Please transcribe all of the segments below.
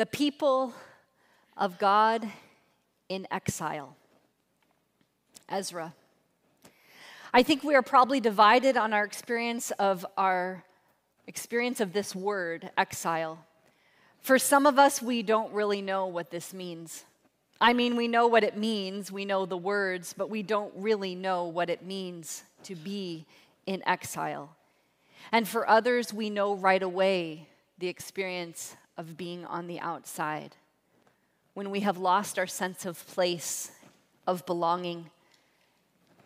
The people of God in exile. Ezra. I think we are probably divided on our experience of our experience of this word, exile. For some of us, we don't really know what this means. I mean, we know what it means, we know the words, but we don't really know what it means to be in exile. And for others, we know right away the experience of being on the outside. When we have lost our sense of place, of belonging.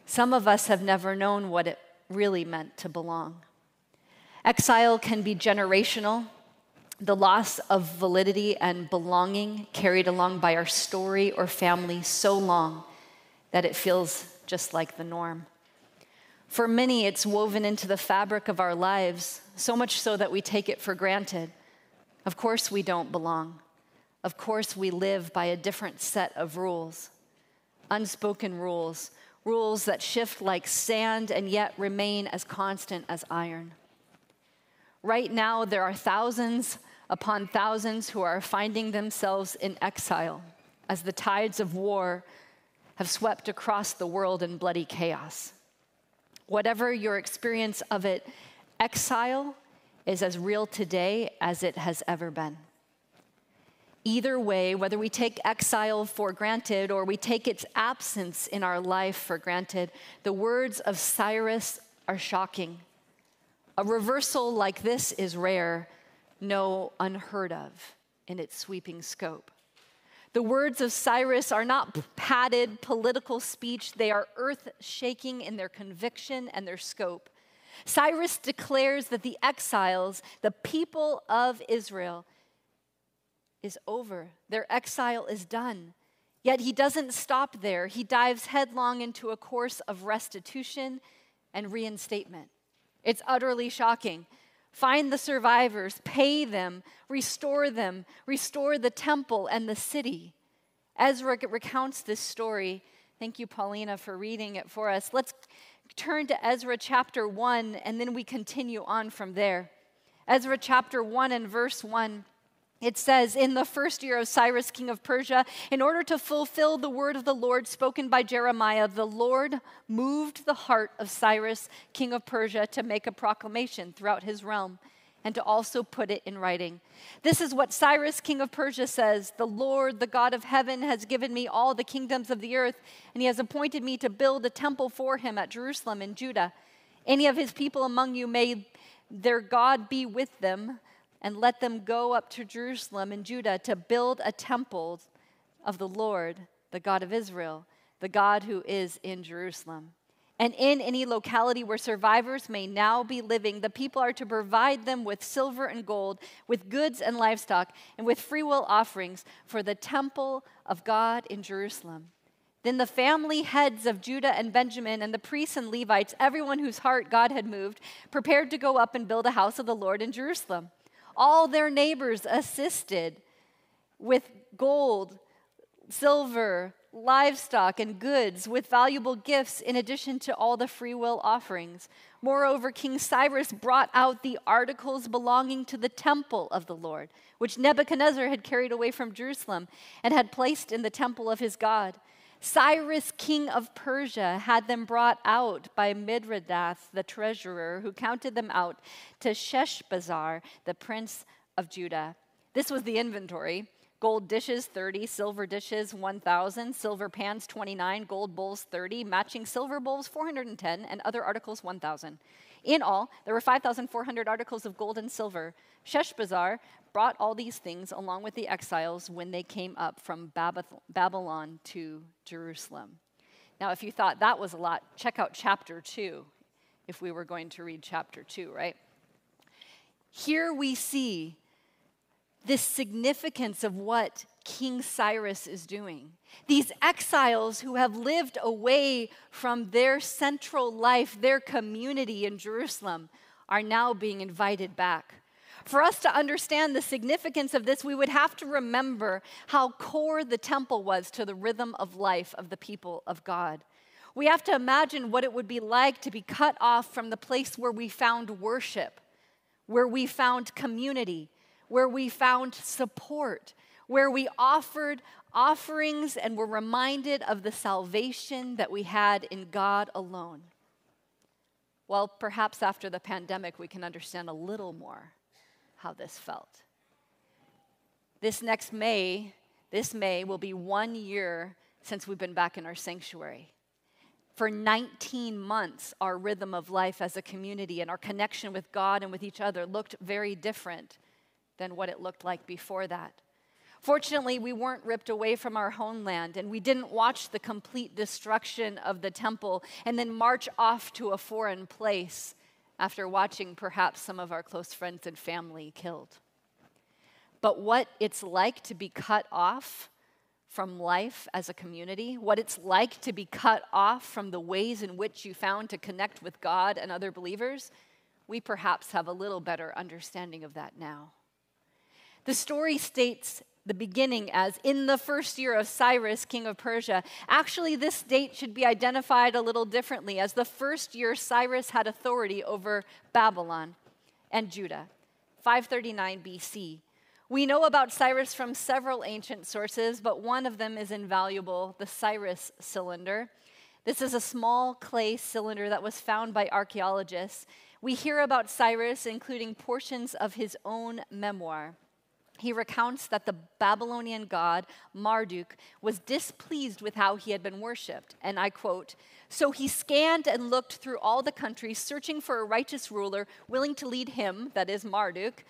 Some of us have never known what it really meant to belong. Exile can be generational, the loss of validity and belonging carried along by our story or family so long that it feels just like the norm. For many, it's woven into the fabric of our lives, so much so that we take it for granted. Of course, we don't belong. Of course, we live by a different set of rules, unspoken rules, rules that shift like sand and yet remain as constant as iron. Right now, there are thousands upon thousands who are finding themselves in exile as the tides of war have swept across the world in bloody chaos. Whatever your experience of it, exile is as real today as it has ever been. Either way, whether we take exile for granted or we take its absence in our life for granted, the words of Cyrus are shocking. A reversal like this is rare, no unheard of in its sweeping scope. The words of Cyrus are not padded political speech, they are earth shaking in their conviction and their scope. Cyrus declares that the exiles, the people of Israel, is over. Their exile is done. Yet he doesn't stop there. He dives headlong into a course of restitution and reinstatement. It's utterly shocking. Find the survivors, pay them, restore them, restore the temple and the city. Ezra recounts this story. Thank you, Paulina, for reading it for us. Let's turn to Ezra chapter 1, and then we continue on from there. Ezra chapter 1 and verse 1. It says, In the first year of Cyrus, king of Persia, in order to fulfill the word of the Lord spoken by Jeremiah, the Lord moved the heart of Cyrus, king of Persia, to make a proclamation throughout his realm and to also put it in writing. This is what Cyrus, king of Persia, says The Lord, the God of heaven, has given me all the kingdoms of the earth, and he has appointed me to build a temple for him at Jerusalem in Judah. Any of his people among you may their God be with them and let them go up to Jerusalem in Judah to build a temple of the Lord, the God of Israel, the God who is in Jerusalem. And in any locality where survivors may now be living, the people are to provide them with silver and gold, with goods and livestock, and with freewill offerings for the temple of God in Jerusalem. Then the family heads of Judah and Benjamin and the priests and Levites, everyone whose heart God had moved, prepared to go up and build a house of the Lord in Jerusalem. All their neighbors assisted with gold, silver, livestock, and goods, with valuable gifts in addition to all the freewill offerings. Moreover, King Cyrus brought out the articles belonging to the temple of the Lord, which Nebuchadnezzar had carried away from Jerusalem and had placed in the temple of his God. Cyrus, king of Persia, had them brought out by Mithredath, the treasurer, who counted them out to Sheshbazzar, the prince of Judah. This was the inventory gold dishes 30 silver dishes 1000 silver pans 29 gold bowls 30 matching silver bowls 410 and other articles 1000 in all there were 5400 articles of gold and silver. Sheshbazzar brought all these things along with the exiles when they came up from Babylon to Jerusalem. Now, if you thought that was a lot, check out chapter 2 if we were going to read chapter 2, right? Here we see this significance of what King Cyrus is doing. These exiles who have lived away from their central life, their community in Jerusalem, are now being invited back. For us to understand the significance of this, we would have to remember how core the temple was to the rhythm of life of the people of God. We have to imagine what it would be like to be cut off from the place where we found worship, where we found community, where we found support, where we offered offerings and were reminded of the salvation that we had in God alone. Well, perhaps after the pandemic, we can understand a little more how this felt. This next May, this May will be one year since we've been back in our sanctuary. For 19 months, our rhythm of life as a community and our connection with God and with each other looked very different than what it looked like before that. Fortunately, we weren't ripped away from our homeland and we didn't watch the complete destruction of the temple and then march off to a foreign place after watching perhaps some of our close friends and family killed. But what it's like to be cut off from life as a community, what it's like to be cut off from the ways in which you found to connect with God and other believers, we perhaps have a little better understanding of that now. The story states the beginning as in the first year of Cyrus, king of Persia. Actually, this date should be identified a little differently, as the first year Cyrus had authority over Babylon and Judah, 539 BC. We know about Cyrus from several ancient sources, but one of them is invaluable the Cyrus cylinder. This is a small clay cylinder that was found by archaeologists. We hear about Cyrus, including portions of his own memoir he recounts that the Babylonian god Marduk was displeased with how he had been worshipped. And I quote So he scanned and looked through all the countries, searching for a righteous ruler willing to lead him, that is Marduk.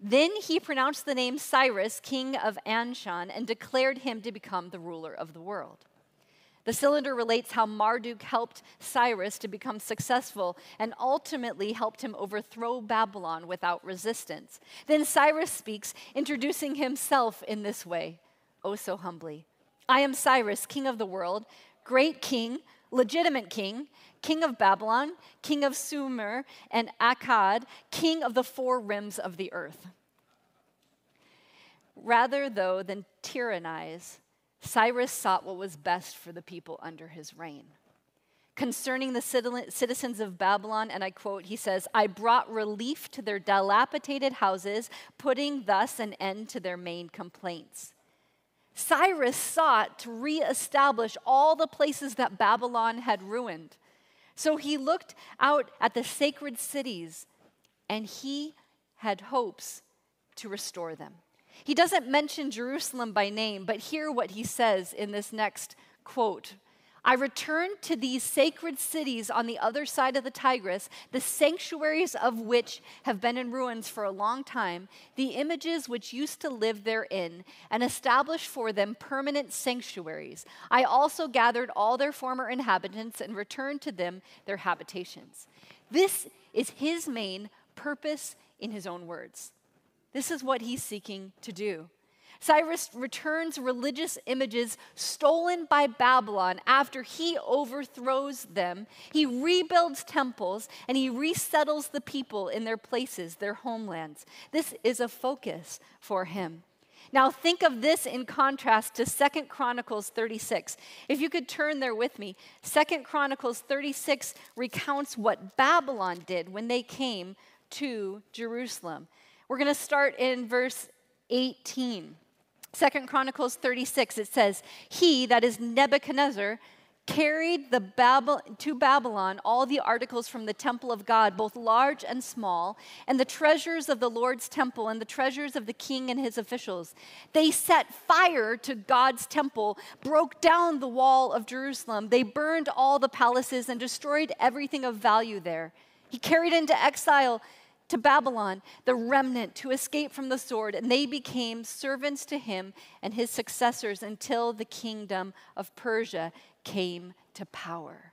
Then he pronounced the name Cyrus, king of Anshan, and declared him to become the ruler of the world. The cylinder relates how Marduk helped Cyrus to become successful and ultimately helped him overthrow Babylon without resistance. Then Cyrus speaks, introducing himself in this way, oh so humbly I am Cyrus, king of the world, great king, legitimate king, king of Babylon, king of Sumer and Akkad, king of the four rims of the earth. Rather, though, than tyrannize, Cyrus sought what was best for the people under his reign. Concerning the citizens of Babylon, and I quote, he says, I brought relief to their dilapidated houses, putting thus an end to their main complaints. Cyrus sought to reestablish all the places that Babylon had ruined. So he looked out at the sacred cities and he had hopes to restore them. He doesn't mention Jerusalem by name, but hear what he says in this next quote. I returned to these sacred cities on the other side of the Tigris, the sanctuaries of which have been in ruins for a long time, the images which used to live therein, and established for them permanent sanctuaries. I also gathered all their former inhabitants and returned to them their habitations. This is his main purpose in his own words. This is what he's seeking to do. Cyrus returns religious images stolen by Babylon after he overthrows them. He rebuilds temples and he resettles the people in their places, their homelands. This is a focus for him. Now think of this in contrast to Second Chronicles 36. If you could turn there with me. Second Chronicles 36 recounts what Babylon did when they came to Jerusalem. We're going to start in verse 18. Second Chronicles 36, it says, He, that is Nebuchadnezzar, carried the to Babylon all the articles from the temple of God, both large and small, and the treasures of the Lord's temple and the treasures of the king and his officials. They set fire to God's temple, broke down the wall of Jerusalem. They burned all the palaces and destroyed everything of value there. He carried into exile to Babylon, the remnant, to escape from the sword, and they became servants to him and his successors until the kingdom of Persia came to power.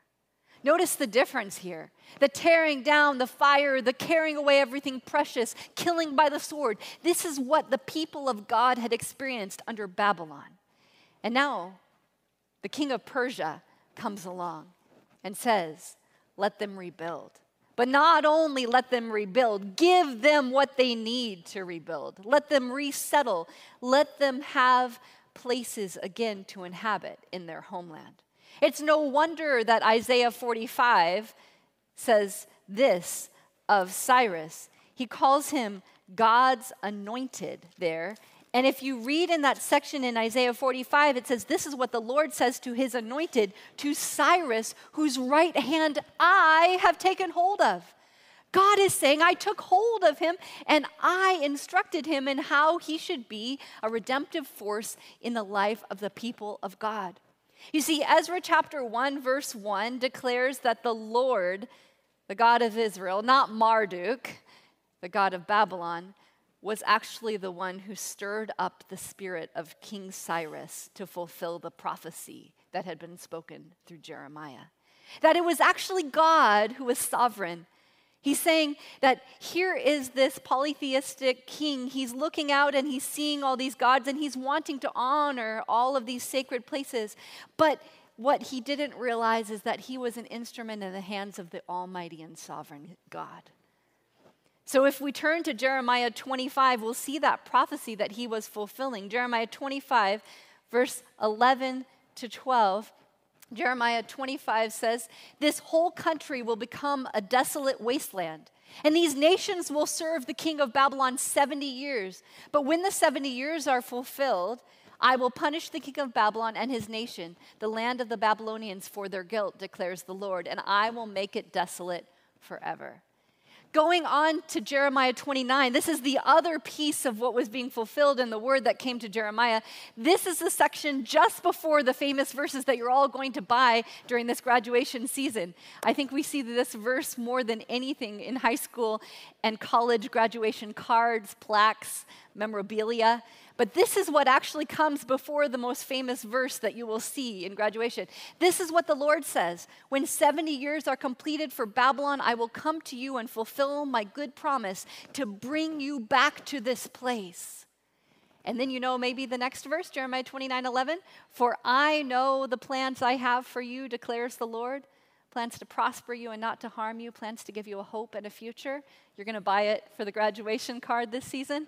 Notice the difference here the tearing down, the fire, the carrying away everything precious, killing by the sword. This is what the people of God had experienced under Babylon. And now the king of Persia comes along and says, Let them rebuild. But not only let them rebuild, give them what they need to rebuild. Let them resettle. Let them have places again to inhabit in their homeland. It's no wonder that Isaiah 45 says this of Cyrus. He calls him God's anointed there. And if you read in that section in Isaiah 45, it says, This is what the Lord says to his anointed, to Cyrus, whose right hand I have taken hold of. God is saying, I took hold of him and I instructed him in how he should be a redemptive force in the life of the people of God. You see, Ezra chapter 1, verse 1 declares that the Lord, the God of Israel, not Marduk, the God of Babylon, was actually the one who stirred up the spirit of King Cyrus to fulfill the prophecy that had been spoken through Jeremiah. That it was actually God who was sovereign He's saying that here is this polytheistic king. He's looking out and he's seeing all these gods and he's wanting to honor all of these sacred places. But what he didn't realize is that he was an instrument in the hands of the Almighty and Sovereign God. So if we turn to Jeremiah 25, we'll see that prophecy that he was fulfilling. Jeremiah 25, verse 11 to 12. Jeremiah 25 says, This whole country will become a desolate wasteland, and these nations will serve the king of Babylon 70 years. But when the 70 years are fulfilled, I will punish the king of Babylon and his nation, the land of the Babylonians, for their guilt, declares the Lord, and I will make it desolate forever. Going on to Jeremiah 29, this is the other piece of what was being fulfilled in the word that came to Jeremiah. This is the section just before the famous verses that you're all going to buy during this graduation season. I think we see this verse more than anything in high school and college graduation cards, plaques, memorabilia. But this is what actually comes before the most famous verse that you will see in graduation. This is what the Lord says When 70 years are completed for Babylon, I will come to you and fulfill my good promise to bring you back to this place. And then you know maybe the next verse, Jeremiah 29 11. For I know the plans I have for you, declares the Lord plans to prosper you and not to harm you, plans to give you a hope and a future. You're going to buy it for the graduation card this season.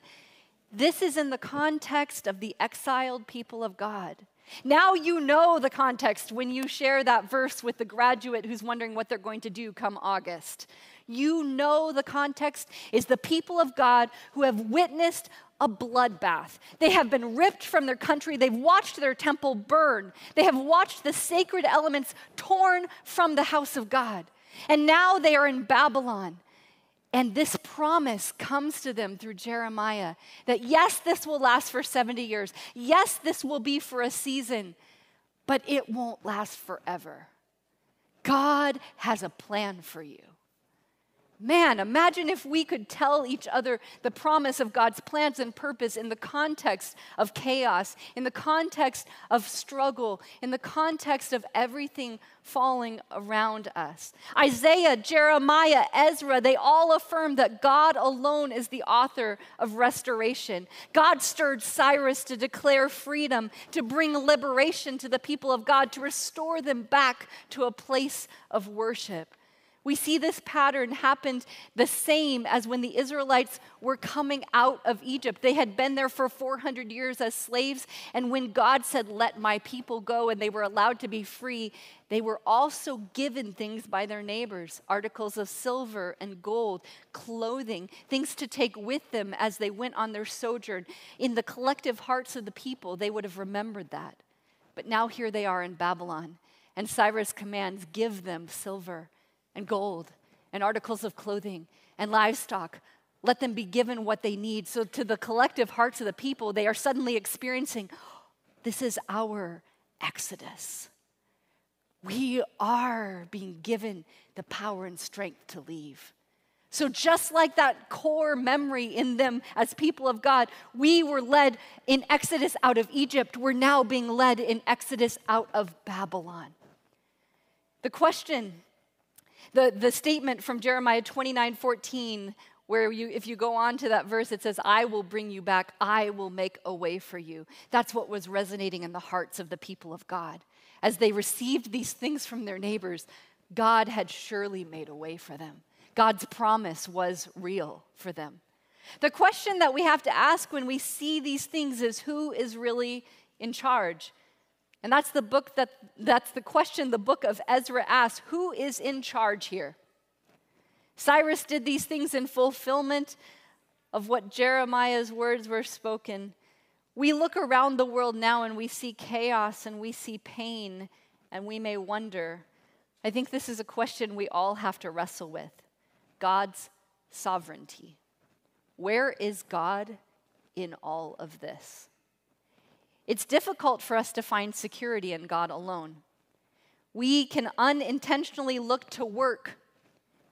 This is in the context of the exiled people of God. Now you know the context when you share that verse with the graduate who's wondering what they're going to do come August. You know the context is the people of God who have witnessed a bloodbath. They have been ripped from their country. They've watched their temple burn. They have watched the sacred elements torn from the house of God. And now they are in Babylon. And this promise comes to them through Jeremiah that yes, this will last for 70 years. Yes, this will be for a season, but it won't last forever. God has a plan for you. Man, imagine if we could tell each other the promise of God's plans and purpose in the context of chaos, in the context of struggle, in the context of everything falling around us. Isaiah, Jeremiah, Ezra, they all affirm that God alone is the author of restoration. God stirred Cyrus to declare freedom, to bring liberation to the people of God, to restore them back to a place of worship. We see this pattern happened the same as when the Israelites were coming out of Egypt. They had been there for 400 years as slaves, and when God said, Let my people go, and they were allowed to be free, they were also given things by their neighbors articles of silver and gold, clothing, things to take with them as they went on their sojourn. In the collective hearts of the people, they would have remembered that. But now here they are in Babylon, and Cyrus commands, Give them silver and gold and articles of clothing and livestock. Let them be given what they need. So, to the collective hearts of the people, they are suddenly experiencing this is our exodus. We are being given the power and strength to leave. So, just like that core memory in them as people of God, we were led in Exodus out of Egypt. We're now being led in Exodus out of Babylon. The question the, the statement from Jeremiah 29 14, where you, if you go on to that verse, it says, I will bring you back, I will make a way for you. That's what was resonating in the hearts of the people of God. As they received these things from their neighbors, God had surely made a way for them. God's promise was real for them. The question that we have to ask when we see these things is who is really in charge? And that's the book that that's the question the book of Ezra asks, who is in charge here? Cyrus did these things in fulfillment of what Jeremiah's words were spoken. We look around the world now and we see chaos and we see pain, and we may wonder. I think this is a question we all have to wrestle with God's sovereignty. Where is God in all of this? It's difficult for us to find security in God alone. We can unintentionally look to work,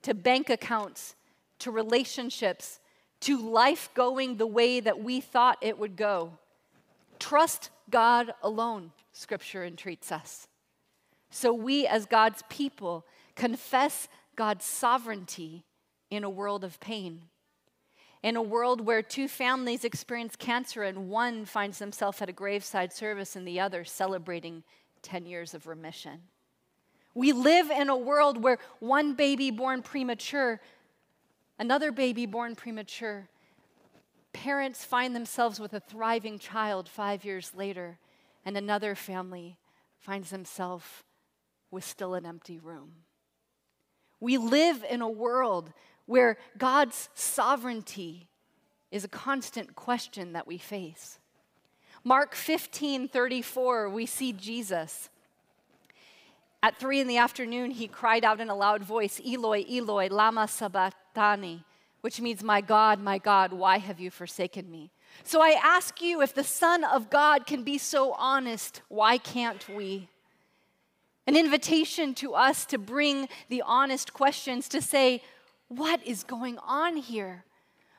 to bank accounts, to relationships, to life going the way that we thought it would go. Trust God alone, Scripture entreats us. So we, as God's people, confess God's sovereignty in a world of pain. In a world where two families experience cancer and one finds themselves at a graveside service and the other celebrating 10 years of remission. We live in a world where one baby born premature, another baby born premature, parents find themselves with a thriving child five years later, and another family finds themselves with still an empty room. We live in a world where God's sovereignty is a constant question that we face. Mark 15 34, we see Jesus at three in the afternoon, he cried out in a loud voice, Eloi, Eloi, Lama Sabachthani, which means, My God, my God, why have you forsaken me? So I ask you, if the Son of God can be so honest, why can't we? An invitation to us to bring the honest questions, to say, What is going on here?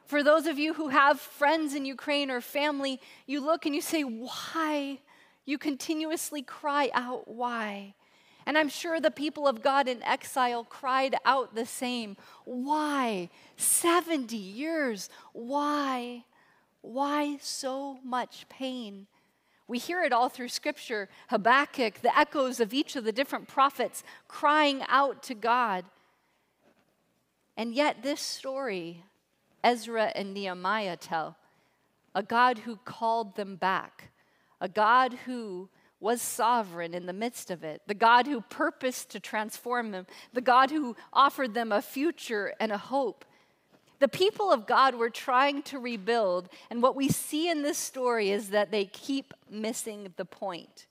For those of you who have friends in Ukraine or family, you look and you say, Why? You continuously cry out, Why? And I'm sure the people of God in exile cried out the same. Why? 70 years. Why? Why so much pain? We hear it all through Scripture Habakkuk, the echoes of each of the different prophets crying out to God. And yet, this story, Ezra and Nehemiah tell a God who called them back, a God who was sovereign in the midst of it, the God who purposed to transform them, the God who offered them a future and a hope. The people of God were trying to rebuild, and what we see in this story is that they keep missing the point.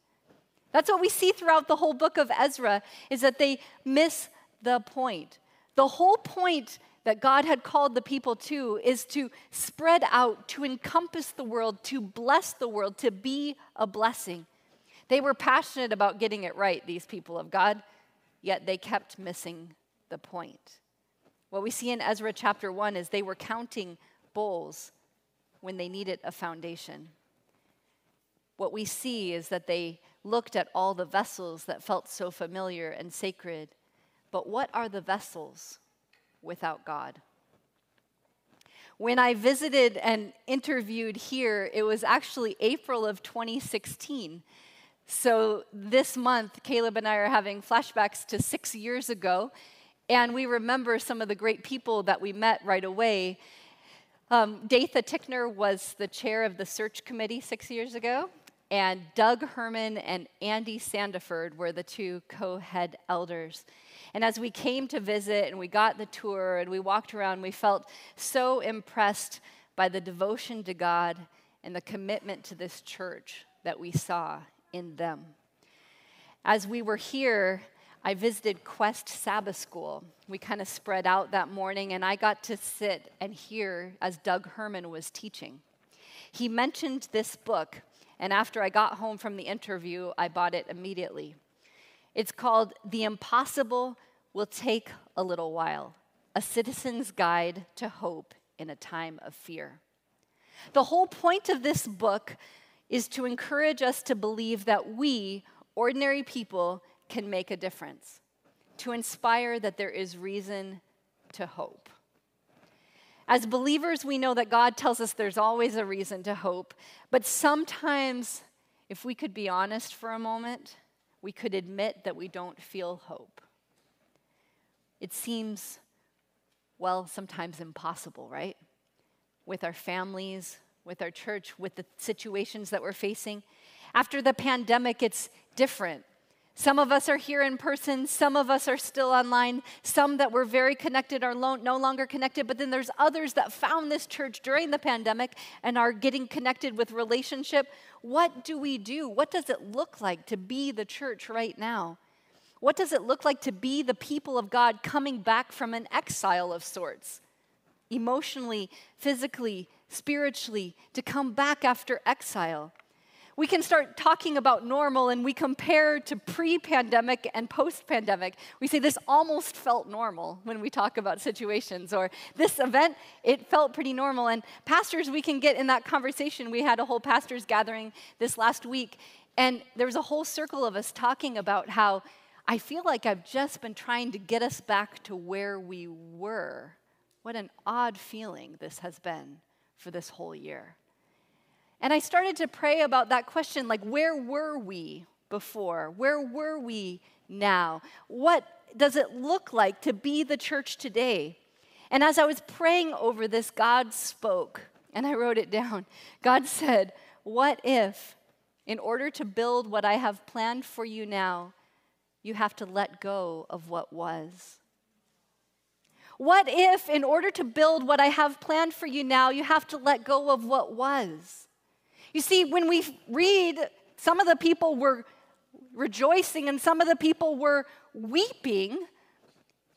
That's what we see throughout the whole book of Ezra is that they miss the point. The whole point that God had called the people to is to spread out, to encompass the world, to bless the world, to be a blessing. They were passionate about getting it right, these people of God, yet they kept missing the point. What we see in Ezra chapter 1 is they were counting bowls when they needed a foundation. What we see is that they looked at all the vessels that felt so familiar and sacred, but what are the vessels without God? When I visited and interviewed here, it was actually April of 2016. So this month, Caleb and I are having flashbacks to six years ago, and we remember some of the great people that we met right away. Um, Datha Tickner was the chair of the search committee six years ago, and Doug Herman and Andy Sandiford were the two co head elders. And as we came to visit and we got the tour and we walked around, we felt so impressed by the devotion to God and the commitment to this church that we saw in them. As we were here, I visited Quest Sabbath School. We kind of spread out that morning, and I got to sit and hear as Doug Herman was teaching. He mentioned this book, and after I got home from the interview, I bought it immediately. It's called The Impossible Will Take a Little While A Citizen's Guide to Hope in a Time of Fear. The whole point of this book is to encourage us to believe that we, ordinary people, can make a difference, to inspire that there is reason to hope. As believers, we know that God tells us there's always a reason to hope, but sometimes, if we could be honest for a moment, we could admit that we don't feel hope. It seems, well, sometimes impossible, right? With our families, with our church, with the situations that we're facing. After the pandemic, it's different. Some of us are here in person, some of us are still online, some that were very connected are lo- no longer connected, but then there's others that found this church during the pandemic and are getting connected with relationship. What do we do? What does it look like to be the church right now? What does it look like to be the people of God coming back from an exile of sorts? Emotionally, physically, spiritually, to come back after exile we can start talking about normal and we compare to pre pandemic and post pandemic. We say this almost felt normal when we talk about situations, or this event, it felt pretty normal. And pastors, we can get in that conversation. We had a whole pastors gathering this last week, and there was a whole circle of us talking about how I feel like I've just been trying to get us back to where we were. What an odd feeling this has been for this whole year. And I started to pray about that question like, where were we before? Where were we now? What does it look like to be the church today? And as I was praying over this, God spoke, and I wrote it down. God said, What if, in order to build what I have planned for you now, you have to let go of what was? What if, in order to build what I have planned for you now, you have to let go of what was? You see, when we read, some of the people were rejoicing and some of the people were weeping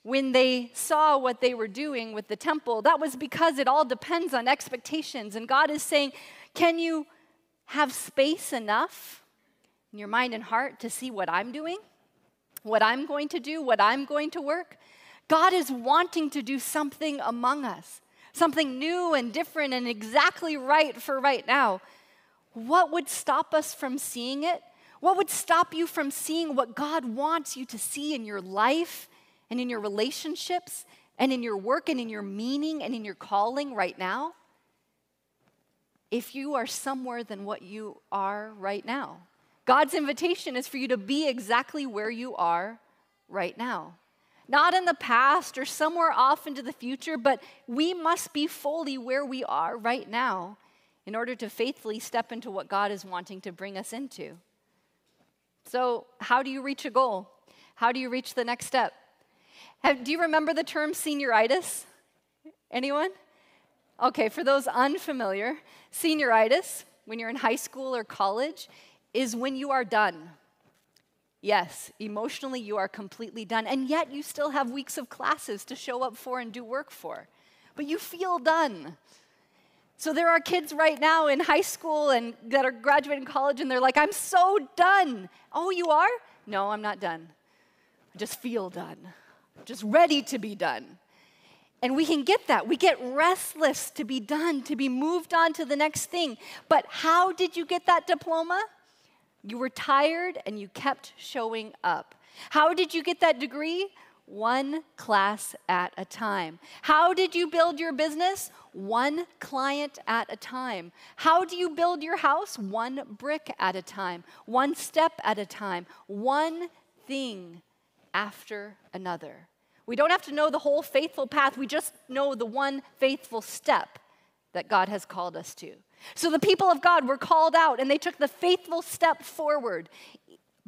when they saw what they were doing with the temple. That was because it all depends on expectations. And God is saying, Can you have space enough in your mind and heart to see what I'm doing? What I'm going to do? What I'm going to work? God is wanting to do something among us, something new and different and exactly right for right now. What would stop us from seeing it? What would stop you from seeing what God wants you to see in your life and in your relationships and in your work and in your meaning and in your calling right now? If you are somewhere than what you are right now, God's invitation is for you to be exactly where you are right now. Not in the past or somewhere off into the future, but we must be fully where we are right now in order to faithfully step into what God is wanting to bring us into. So, how do you reach a goal? How do you reach the next step? Have, do you remember the term senioritis? Anyone? Okay, for those unfamiliar, senioritis, when you're in high school or college, is when you are done. Yes, emotionally you are completely done, and yet you still have weeks of classes to show up for and do work for. But you feel done. So there are kids right now in high school and that are graduating college and they're like, I'm so done. Oh, you are? No, I'm not done. I just feel done. just ready to be done. And we can get that. We get restless to be done, to be moved on to the next thing. But how did you get that diploma? You were tired and you kept showing up. How did you get that degree? One class at a time. How did you build your business? One client at a time. How do you build your house? One brick at a time, one step at a time, one thing after another. We don't have to know the whole faithful path, we just know the one faithful step that God has called us to. So the people of God were called out and they took the faithful step forward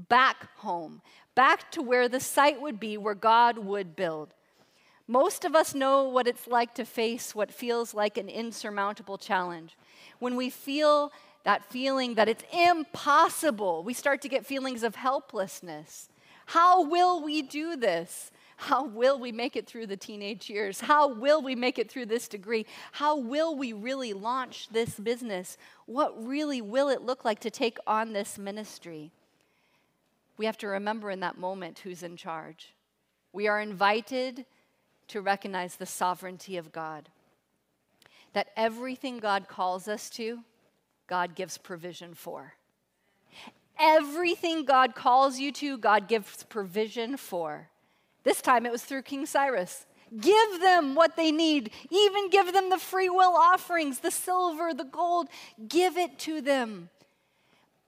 back home, back to where the site would be where God would build. Most of us know what it's like to face what feels like an insurmountable challenge. When we feel that feeling that it's impossible, we start to get feelings of helplessness. How will we do this? How will we make it through the teenage years? How will we make it through this degree? How will we really launch this business? What really will it look like to take on this ministry? We have to remember in that moment who's in charge. We are invited to recognize the sovereignty of God. That everything God calls us to, God gives provision for. Everything God calls you to, God gives provision for. This time it was through King Cyrus. Give them what they need, even give them the free will offerings, the silver, the gold, give it to them.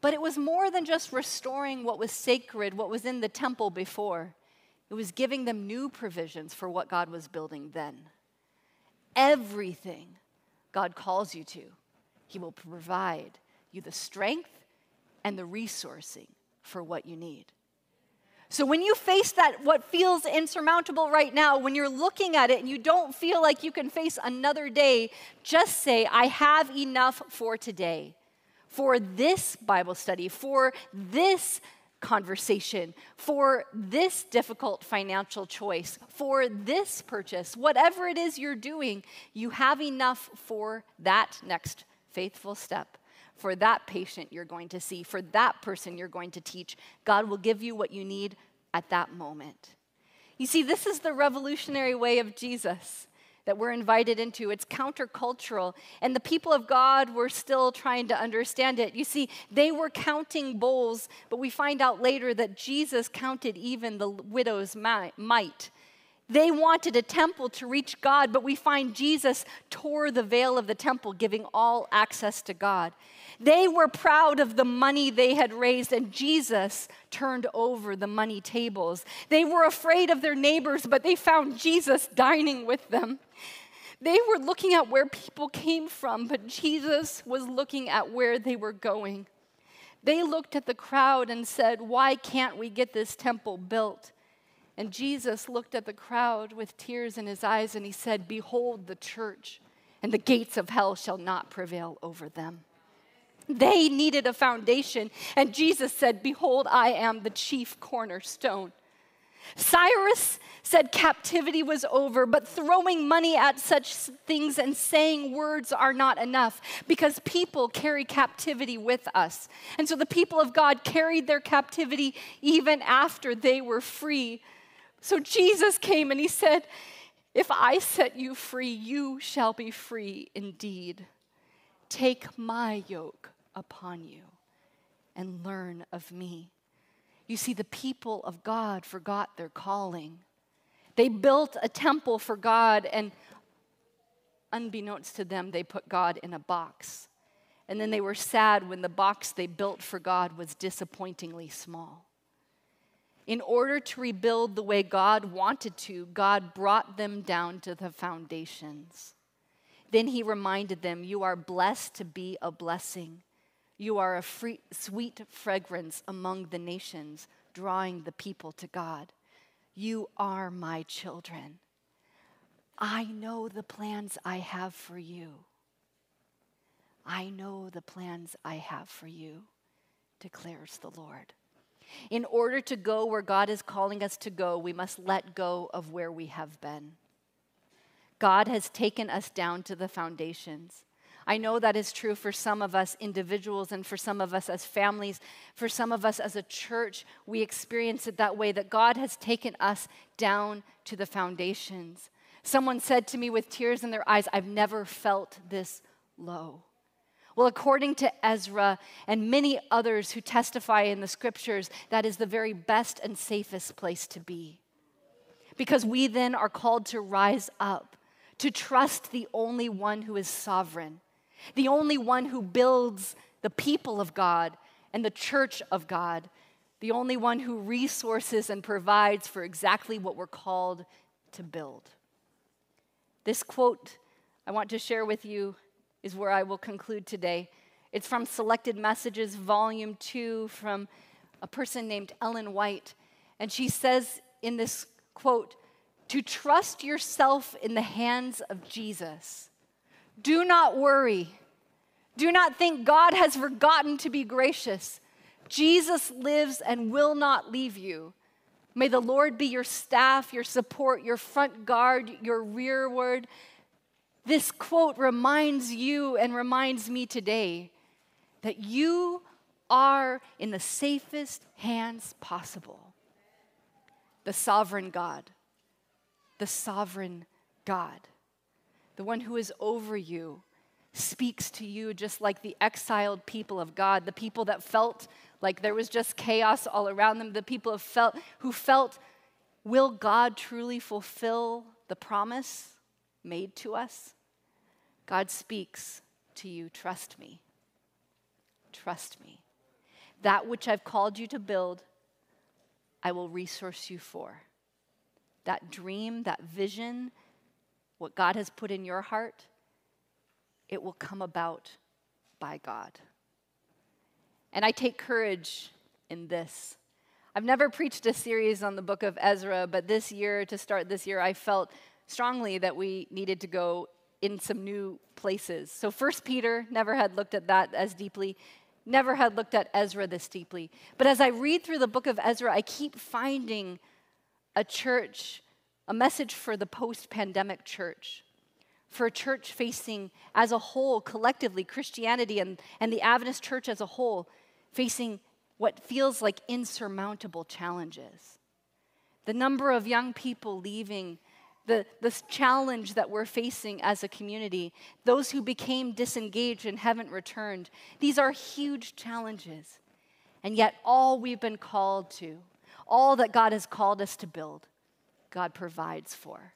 But it was more than just restoring what was sacred, what was in the temple before. It was giving them new provisions for what God was building then. Everything God calls you to, He will provide you the strength and the resourcing for what you need. So when you face that, what feels insurmountable right now, when you're looking at it and you don't feel like you can face another day, just say, I have enough for today, for this Bible study, for this conversation, for this difficult financial choice, for this purchase, whatever it is you're doing, you have enough for that next faithful step for that patient you're going to see, for that person you're going to teach. God will give you what you need at that moment. You see, this is the revolutionary way of Jesus that we're invited into. It's countercultural, and the people of God were still trying to understand it. You see, they were counting bowls, but we find out later that Jesus counted even the widow's mite. They wanted a temple to reach God, but we find Jesus tore the veil of the temple, giving all access to God. They were proud of the money they had raised, and Jesus turned over the money tables. They were afraid of their neighbors, but they found Jesus dining with them. They were looking at where people came from, but Jesus was looking at where they were going. They looked at the crowd and said, Why can't we get this temple built? And Jesus looked at the crowd with tears in his eyes and he said, Behold the church, and the gates of hell shall not prevail over them. They needed a foundation. And Jesus said, Behold, I am the chief cornerstone. Cyrus said captivity was over, but throwing money at such things and saying words are not enough because people carry captivity with us. And so the people of God carried their captivity even after they were free. So Jesus came and he said, If I set you free, you shall be free indeed. Take my yoke upon you and learn of me. You see, the people of God forgot their calling. They built a temple for God, and unbeknownst to them, they put God in a box. And then they were sad when the box they built for God was disappointingly small. In order to rebuild the way God wanted to, God brought them down to the foundations. Then he reminded them, You are blessed to be a blessing. You are a free, sweet fragrance among the nations, drawing the people to God. You are my children. I know the plans I have for you. I know the plans I have for you, declares the Lord. In order to go where God is calling us to go, we must let go of where we have been. God has taken us down to the foundations. I know that is true for some of us individuals and for some of us as families. For some of us as a church, we experience it that way that God has taken us down to the foundations. Someone said to me with tears in their eyes, I've never felt this low. Well, according to Ezra and many others who testify in the scriptures, that is the very best and safest place to be. Because we then are called to rise up, to trust the only one who is sovereign, the only one who builds the people of God and the church of God, the only one who resources and provides for exactly what we're called to build. This quote I want to share with you is where I will conclude today. It's from Selected Messages, Volume 2, from a person named Ellen White. And she says in this quote, to trust yourself in the hands of Jesus do not worry. Do not think God has forgotten to be gracious. Jesus lives and will not leave you. May the Lord be your staff, your support, your front guard, your rearward. This quote reminds you and reminds me today that you are in the safest hands possible. The sovereign God. The sovereign God the one who is over you, speaks to you just like the exiled people of God, the people that felt like there was just chaos all around them, the people who felt, who felt will God truly fulfill the promise made to us? God speaks to you, trust me. Trust me. That which I've called you to build, I will resource you for. That dream, that vision, what God has put in your heart, it will come about by God. And I take courage in this. I've never preached a series on the book of Ezra, but this year, to start this year, I felt strongly that we needed to go in some new places. So, First Peter, never had looked at that as deeply, never had looked at Ezra this deeply. But as I read through the book of Ezra, I keep finding a church, a message for the post pandemic church, for a church facing as a whole, collectively, Christianity and, and the Adventist church as a whole, facing what feels like insurmountable challenges. The number of young people leaving the, challenge that we're facing as a community, those who became disengaged and haven't returned, these are huge challenges. And yet, all we've been called to, all that God has called us to build, God provides for.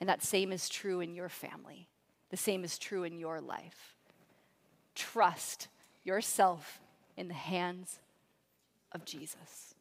And that same is true in your family, the same is true in your life. Trust yourself in the hands of Jesus.